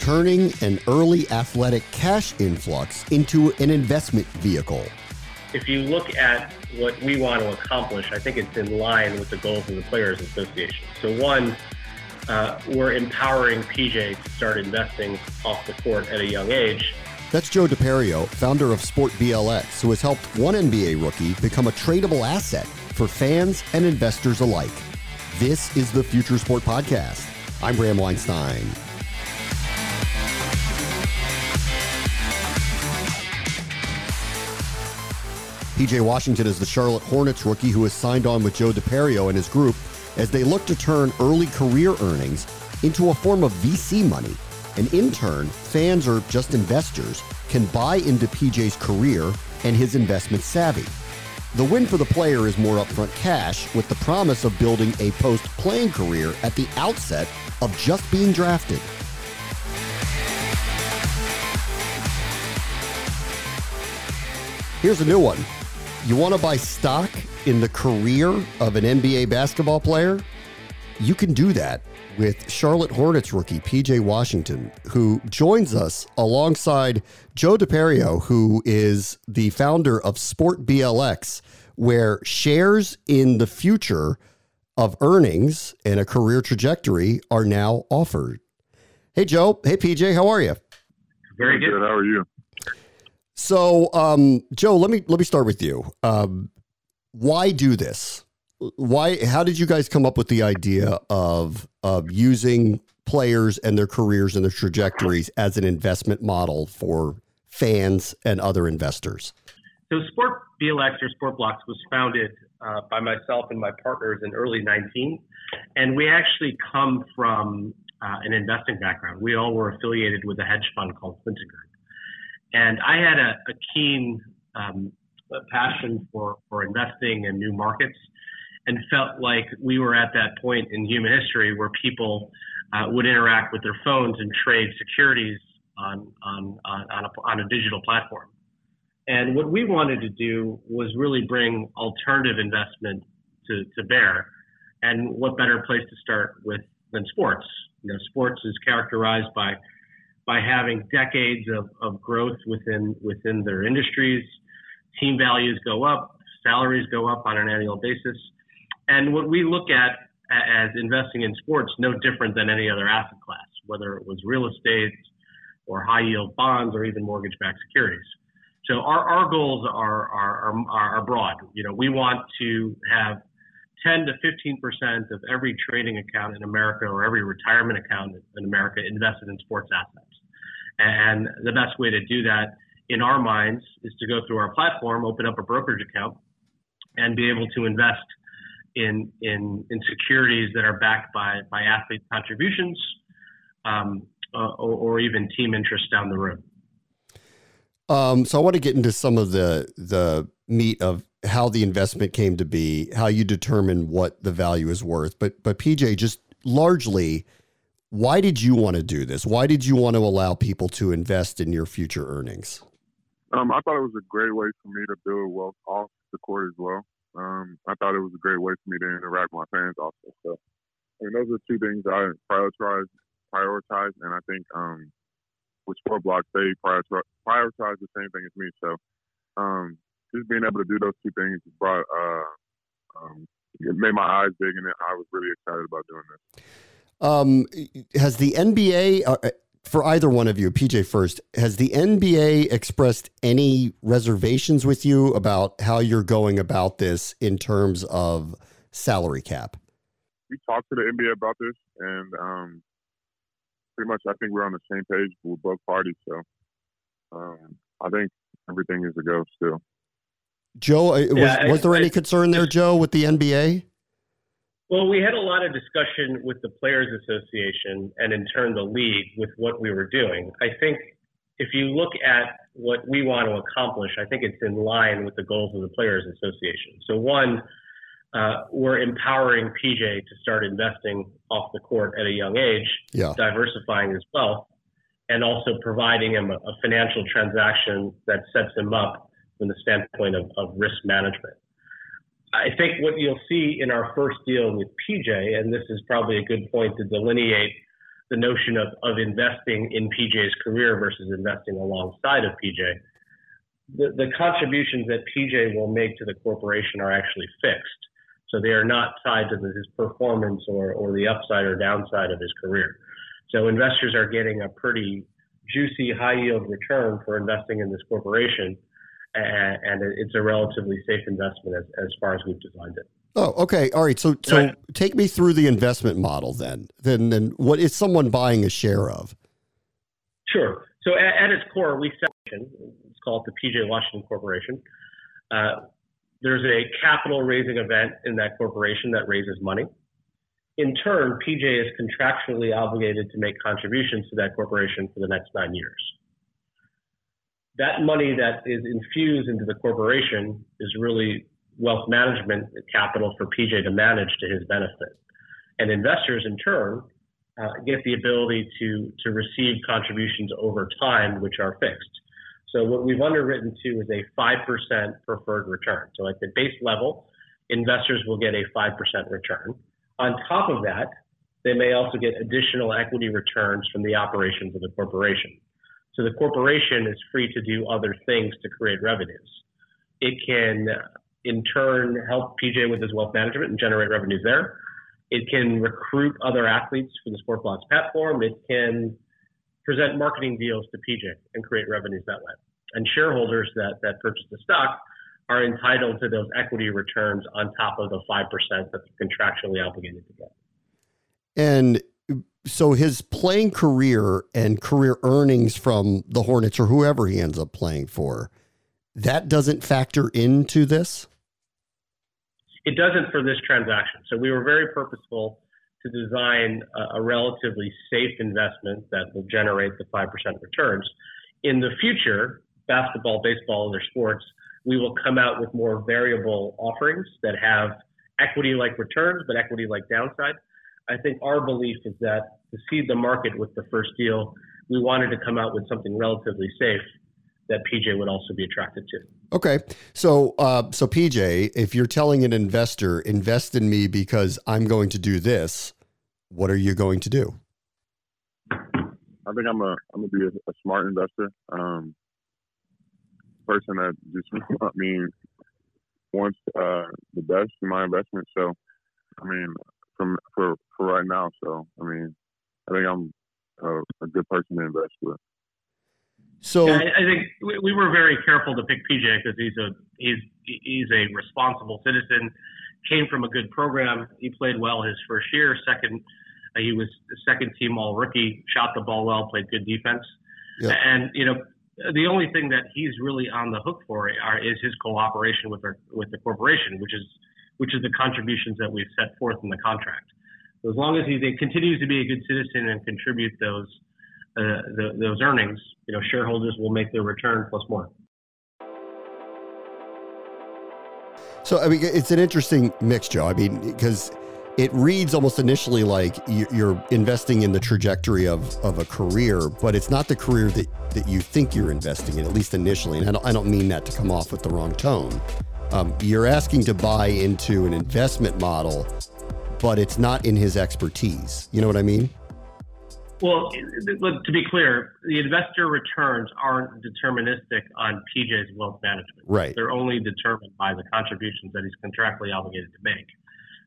Turning an early athletic cash influx into an investment vehicle. If you look at what we want to accomplish, I think it's in line with the goals of the Players Association. So, one, uh, we're empowering PJ to start investing off the court at a young age. That's Joe DePerio, founder of Sport BLX, who has helped one NBA rookie become a tradable asset for fans and investors alike. This is the Future Sport Podcast. I'm Bram Weinstein. PJ Washington is the Charlotte Hornets rookie who has signed on with Joe DePerio and his group as they look to turn early career earnings into a form of VC money. And in turn, fans or just investors can buy into PJ's career and his investment savvy. The win for the player is more upfront cash with the promise of building a post playing career at the outset of just being drafted. Here's a new one. You want to buy stock in the career of an NBA basketball player? You can do that with Charlotte Hornets rookie PJ Washington, who joins us alongside Joe DePerio, who is the founder of Sport BLX, where shares in the future of earnings and a career trajectory are now offered. Hey, Joe. Hey, PJ. How are you? Very good. Good. How are you? So, um, Joe, let me let me start with you. Um, why do this? Why? How did you guys come up with the idea of of using players and their careers and their trajectories as an investment model for fans and other investors? So, Sport BLX or Sport Blocks was founded uh, by myself and my partners in early 19, and we actually come from uh, an investing background. We all were affiliated with a hedge fund called Group. And I had a, a keen um, passion for, for investing in new markets and felt like we were at that point in human history where people uh, would interact with their phones and trade securities on, on, on, a, on a digital platform. And what we wanted to do was really bring alternative investment to, to bear. And what better place to start with than sports? You know, sports is characterized by by having decades of, of growth within within their industries. Team values go up, salaries go up on an annual basis, and what we look at as investing in sports no different than any other asset class, whether it was real estate or high yield bonds or even mortgage backed securities. So our, our goals are, are, are, broad. You know, we want to have 10 to 15 percent of every trading account in America or every retirement account in America invested in sports assets. And the best way to do that in our minds is to go through our platform, open up a brokerage account, and be able to invest in in, in securities that are backed by by athlete contributions um, uh, or, or, even team interest down the road. Um, so I want to get into some of the the meat of how the investment came to be, how you determine what the value is worth. But but PJ, just largely, why did you want to do this? Why did you want to allow people to invest in your future earnings? Um, I thought it was a great way for me to build wealth off the court as well. Um, I thought it was a great way for me to interact with my fans also. So, I mean, those are two things I prioritize, prioritize, and I think um, with Sport Blocks, they prioritize, prioritize the same thing as me. So, um, just being able to do those two things brought, uh, um, it made my eyes big, and I was really excited about doing this. Um, has the NBA, uh, for either one of you, PJ first, has the NBA expressed any reservations with you about how you're going about this in terms of salary cap? We talked to the NBA about this, and um, pretty much I think we're on the same page with both parties. So um, I think everything is a go still. Joe, uh, was, yeah, was there I, any concern there, Joe, with the NBA? Well, we had a lot of discussion with the Players Association and in turn the league with what we were doing. I think if you look at what we want to accomplish, I think it's in line with the goals of the Players Association. So, one, uh, we're empowering PJ to start investing off the court at a young age, yeah. diversifying his wealth, and also providing him a, a, financial transaction that sets him up from the standpoint of, of risk management. I think what you'll see in our first deal with PJ, and this is probably a good point to delineate the notion of, of investing in PJ's career versus investing alongside of PJ. The, the contributions that PJ will make to the corporation are actually fixed. So they are not tied to his performance or, or the upside or downside of his career. So investors are getting a pretty juicy high yield return for investing in this corporation. And, and it's a relatively safe investment as, as far as we've designed it. Oh, okay. All right. So, so take me through the investment model then. Then, then what is someone buying a share of? Sure. So, at, at its core, we section. It's called the PJ Washington Corporation. Uh, there's a capital raising event in that corporation that raises money. In turn, PJ is contractually obligated to make contributions to that corporation for the next nine years. That money that is infused into the corporation is really wealth management capital for PJ to manage to his benefit. And investors, in turn, uh, get the ability to, to receive contributions over time, which are fixed. So what we've underwritten to is a 5% preferred return. So at the base level, investors will get a 5% return. On top of that, they may also get additional equity returns from the operations of the corporation. So the corporation is free to do other things to create revenues. It can in turn help PJ with his wealth management and generate revenues there. It can recruit other athletes for the Sportblocks platform. It can present marketing deals to PJ and create revenues that way. And shareholders that, that purchase the stock are entitled to those equity returns on top of the 5% that they're contractually obligated to get. And so his playing career and career earnings from the Hornets or whoever he ends up playing for, that doesn't factor into this? It doesn't for this transaction. So we were very purposeful to design a, a relatively safe investment that will generate the 5% returns. In the future, basketball, baseball, other sports, we will come out with more variable offerings that have equity like returns, but equity like downside. I think our belief is that to seed the market with the first deal, we wanted to come out with something relatively safe that PJ would also be attracted to. Okay, so uh, so PJ, if you're telling an investor invest in me because I'm going to do this, what are you going to do? I think I'm a I'm gonna be a, a smart investor, um, person that just I mean wants uh, the best in my investment. So, I mean, from for for right now, so I mean, I think I'm a, a good person to invest with. So yeah, I think we were very careful to pick PJ because he's a he's he's a responsible citizen. Came from a good program. He played well his first year. Second, uh, he was second team all rookie. Shot the ball well. Played good defense. Yeah. And you know, the only thing that he's really on the hook for are, is his cooperation with our, with the corporation, which is which is the contributions that we've set forth in the contract. So as long as he continues to be a good citizen and contribute those uh, the, those earnings, you know, shareholders will make their return plus more. So I mean, it's an interesting mix, Joe. I mean, because it reads almost initially like you're investing in the trajectory of, of a career, but it's not the career that, that you think you're investing in, at least initially. And I don't, I don't mean that to come off with the wrong tone. Um, you're asking to buy into an investment model, but it's not in his expertise. You know what I mean? Well, to be clear, the investor returns aren't deterministic on PJ's wealth management. Right. They're only determined by the contributions that he's contractually obligated to make.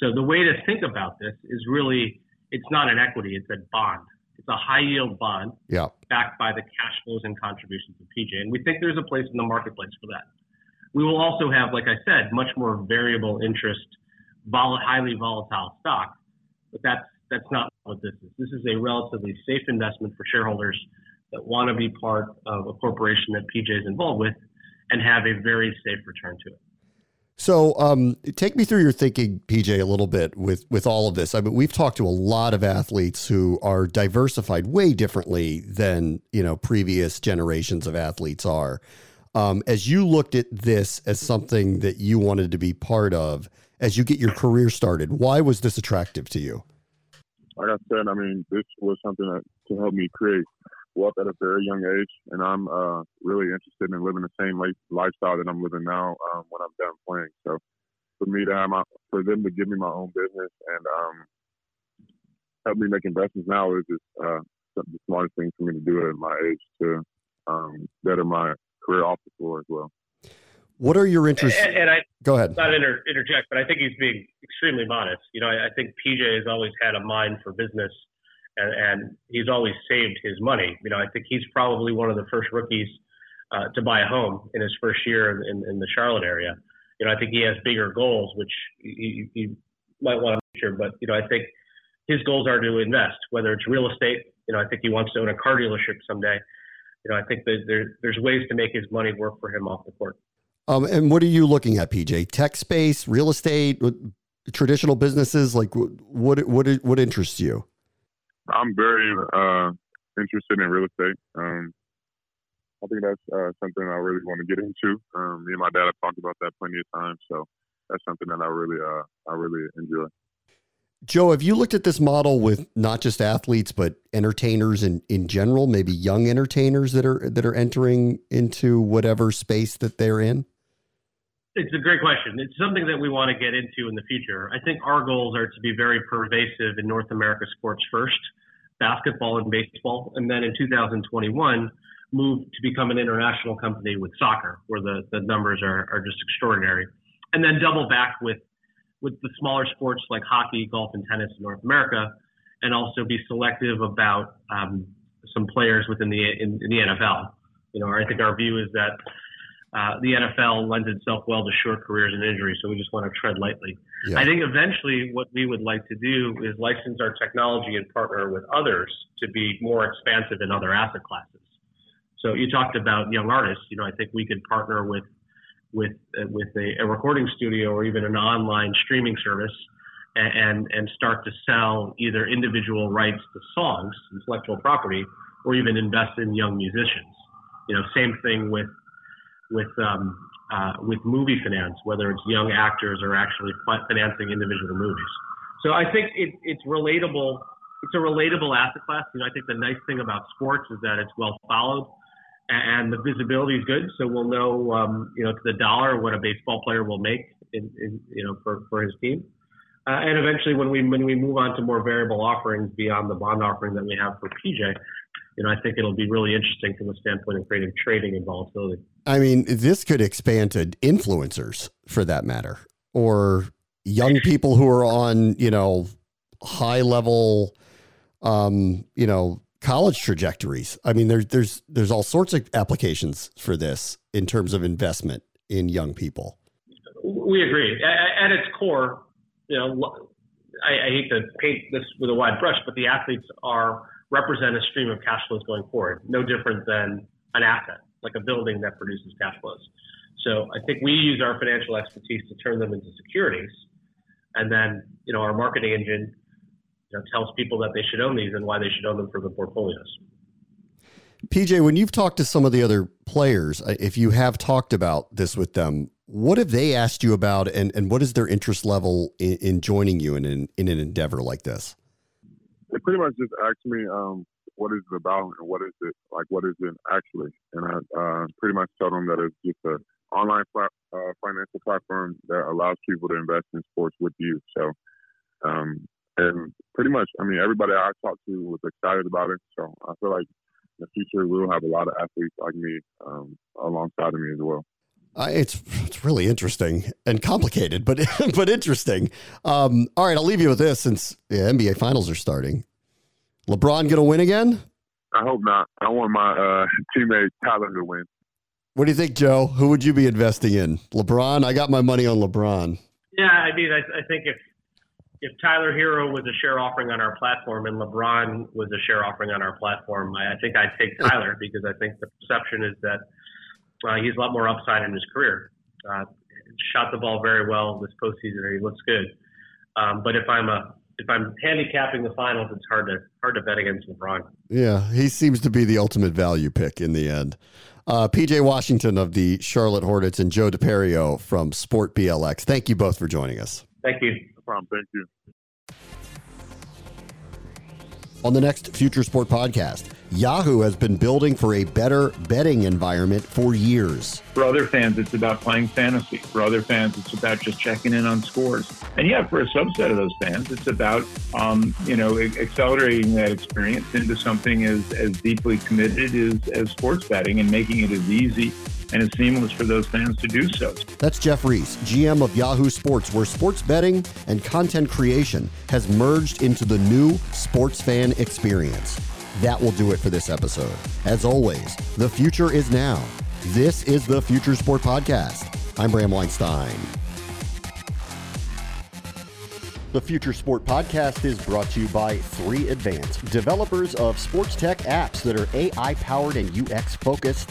So the way to think about this is really it's not an equity, it's a bond. It's a high yield bond yeah. backed by the cash flows and contributions of PJ. And we think there's a place in the marketplace for that. We will also have, like I said, much more variable interest, vol- highly volatile stock, but that's that's not what this is. This is a relatively safe investment for shareholders that want to be part of a corporation that PJ is involved with and have a very safe return to it. So, um, take me through your thinking, PJ, a little bit with with all of this. I mean, we've talked to a lot of athletes who are diversified way differently than you know previous generations of athletes are. Um, as you looked at this as something that you wanted to be part of as you get your career started, why was this attractive to you? Like I said, I mean, this was something that to help me create wealth at a very young age, and I'm uh, really interested in living the same life, lifestyle that I'm living now um, when I'm done playing. So for me to have my, for them to give me my own business and um, help me make investments now is just uh, the smartest thing for me to do at my age to um, better my career off the floor as well. What are your interests? And, and I go ahead. Not inter- interject, but I think he's being extremely modest. You know, I, I think PJ has always had a mind for business, and, and, he's always saved his money. You know, I think he's probably one of the first rookies uh, to buy a home in his first year in, in, the Charlotte area. You know, I think he has bigger goals, which you, you might want to make. But you know, I think his goals are to invest, whether it's real estate. You know, I think he wants to own a car dealership someday you know, I think that there, there's ways to make his money work for him off the court. Um, and what are you looking at, PJ? Tech space, real estate, traditional businesses? Like what what what interests you? I'm very uh, interested in real estate. Um, I think that's uh, something I really want to get into. Um, me and my dad have talked about that plenty of times, so that's something that I really uh, I really enjoy. Joe, have you looked at this model with not just athletes but entertainers in, in general, maybe young entertainers that are that are entering into whatever space that they're in? It's a great question. It's something that we want to get into in the future. I think our goals are to be very pervasive in North America sports first, basketball and baseball, and then in 2021 move to become an international company with soccer, where the, the numbers are, are just extraordinary, and then double back with with the smaller sports like hockey, golf, and tennis in North America, and also be selective about um, some players within the in, in, the NFL. You know, I think our view is that uh, the NFL lends itself well to short careers and injuries, so we just want to tread lightly. Yeah. I think eventually what we would like to do is license our technology and partner with others to be more expansive in other asset classes. So you talked about young artists. You know, I think we could partner with with with a, a, recording studio or even an online streaming service and, and start to sell either individual rights to songs, intellectual property, or even invest in young musicians. You know, same thing with with um, uh, with movie finance, whether it's young actors or actually financing individual movies. So I think it, it's relatable. It's a relatable asset class. You know, I think the nice thing about sports is that it's well followed and the visibility is good. So we'll know, um, you know, to the dollar what a baseball player will make, in, in you know, for, for his team. Uh, and eventually, when we when we move on to more variable offerings beyond the bond offering that we have for PJ, you know, I think it'll be really interesting from the standpoint of creating trading and volatility. I mean, this could expand to influencers, for that matter, or young people who are on, you know, high level, um, you know, college trajectories. I mean, there's there's there's all sorts of applications for this in terms of investment in young people. We agree. At, its core, you know, I, I, hate to paint this with a wide brush, but the athletes are represent a stream of cash flows going forward, no different than an asset, like a building that produces cash flows. So I think we use our financial expertise to turn them into securities, and then you know our marketing engine you know, tells people that they should own these and why they should own them for the portfolios. PJ, when you've talked to some of the other players, uh, if you have talked about this with them, what have they asked you about, and, and what is their interest level in, in joining you in an, in an endeavor like this? They pretty much just asked me, um, what is it about and what is it like? What is it actually? And I uh, pretty much told them that it's just an online plat- uh, financial platform that allows people to invest in sports with you. So um, and pretty much, I mean, everybody I talked to was excited about it. So I feel like in the future we'll have a lot of athletes like me um, alongside of me as well. Uh, it's it's really interesting and complicated, but but interesting. Um, all right, I'll leave you with this since the NBA Finals are starting. LeBron going to win again? I hope not. I want my uh, teammate Tyler to win. What do you think, Joe? Who would you be investing in? LeBron? I got my money on LeBron. Yeah, I mean, I, I think if if Tyler Herro was a share offering on our platform and LeBron was a share offering on our platform, I, I think I'd take Tyler because I think the perception is that uh, he's a lot more upside in his career. Uh, shot the ball very well this postseason. He looks good. Um, but if I'm a if I'm handicapping the finals, it's hard to hard to bet against LeBron. Yeah, he seems to be the ultimate value pick in the end. Uh, PJ Washington of the Charlotte Hornets and Joe DePerio from Sport BLX. Thank you both for joining us. Thank you. No problem. Thank you. On the next Future Sport podcast, Yahoo has been building for a better betting environment for years. For other fans, it's about playing fantasy. For other fans, it's about just checking in on scores. And yeah, for a subset of those fans, it's about um, you know accelerating that experience into something as, as deeply committed as, as sports betting and making it as easy and it's seamless for those fans to do so. That's Jeff Reese, GM of Yahoo Sports, where sports betting and content creation has merged into the new sports fan experience. That will do it for this episode. As always, the future is now. This is the Future Sport Podcast. I'm Bram Weinstein. The Future Sport Podcast is brought to you by 3 Advance, developers of sports tech apps that are AI powered and UX focused.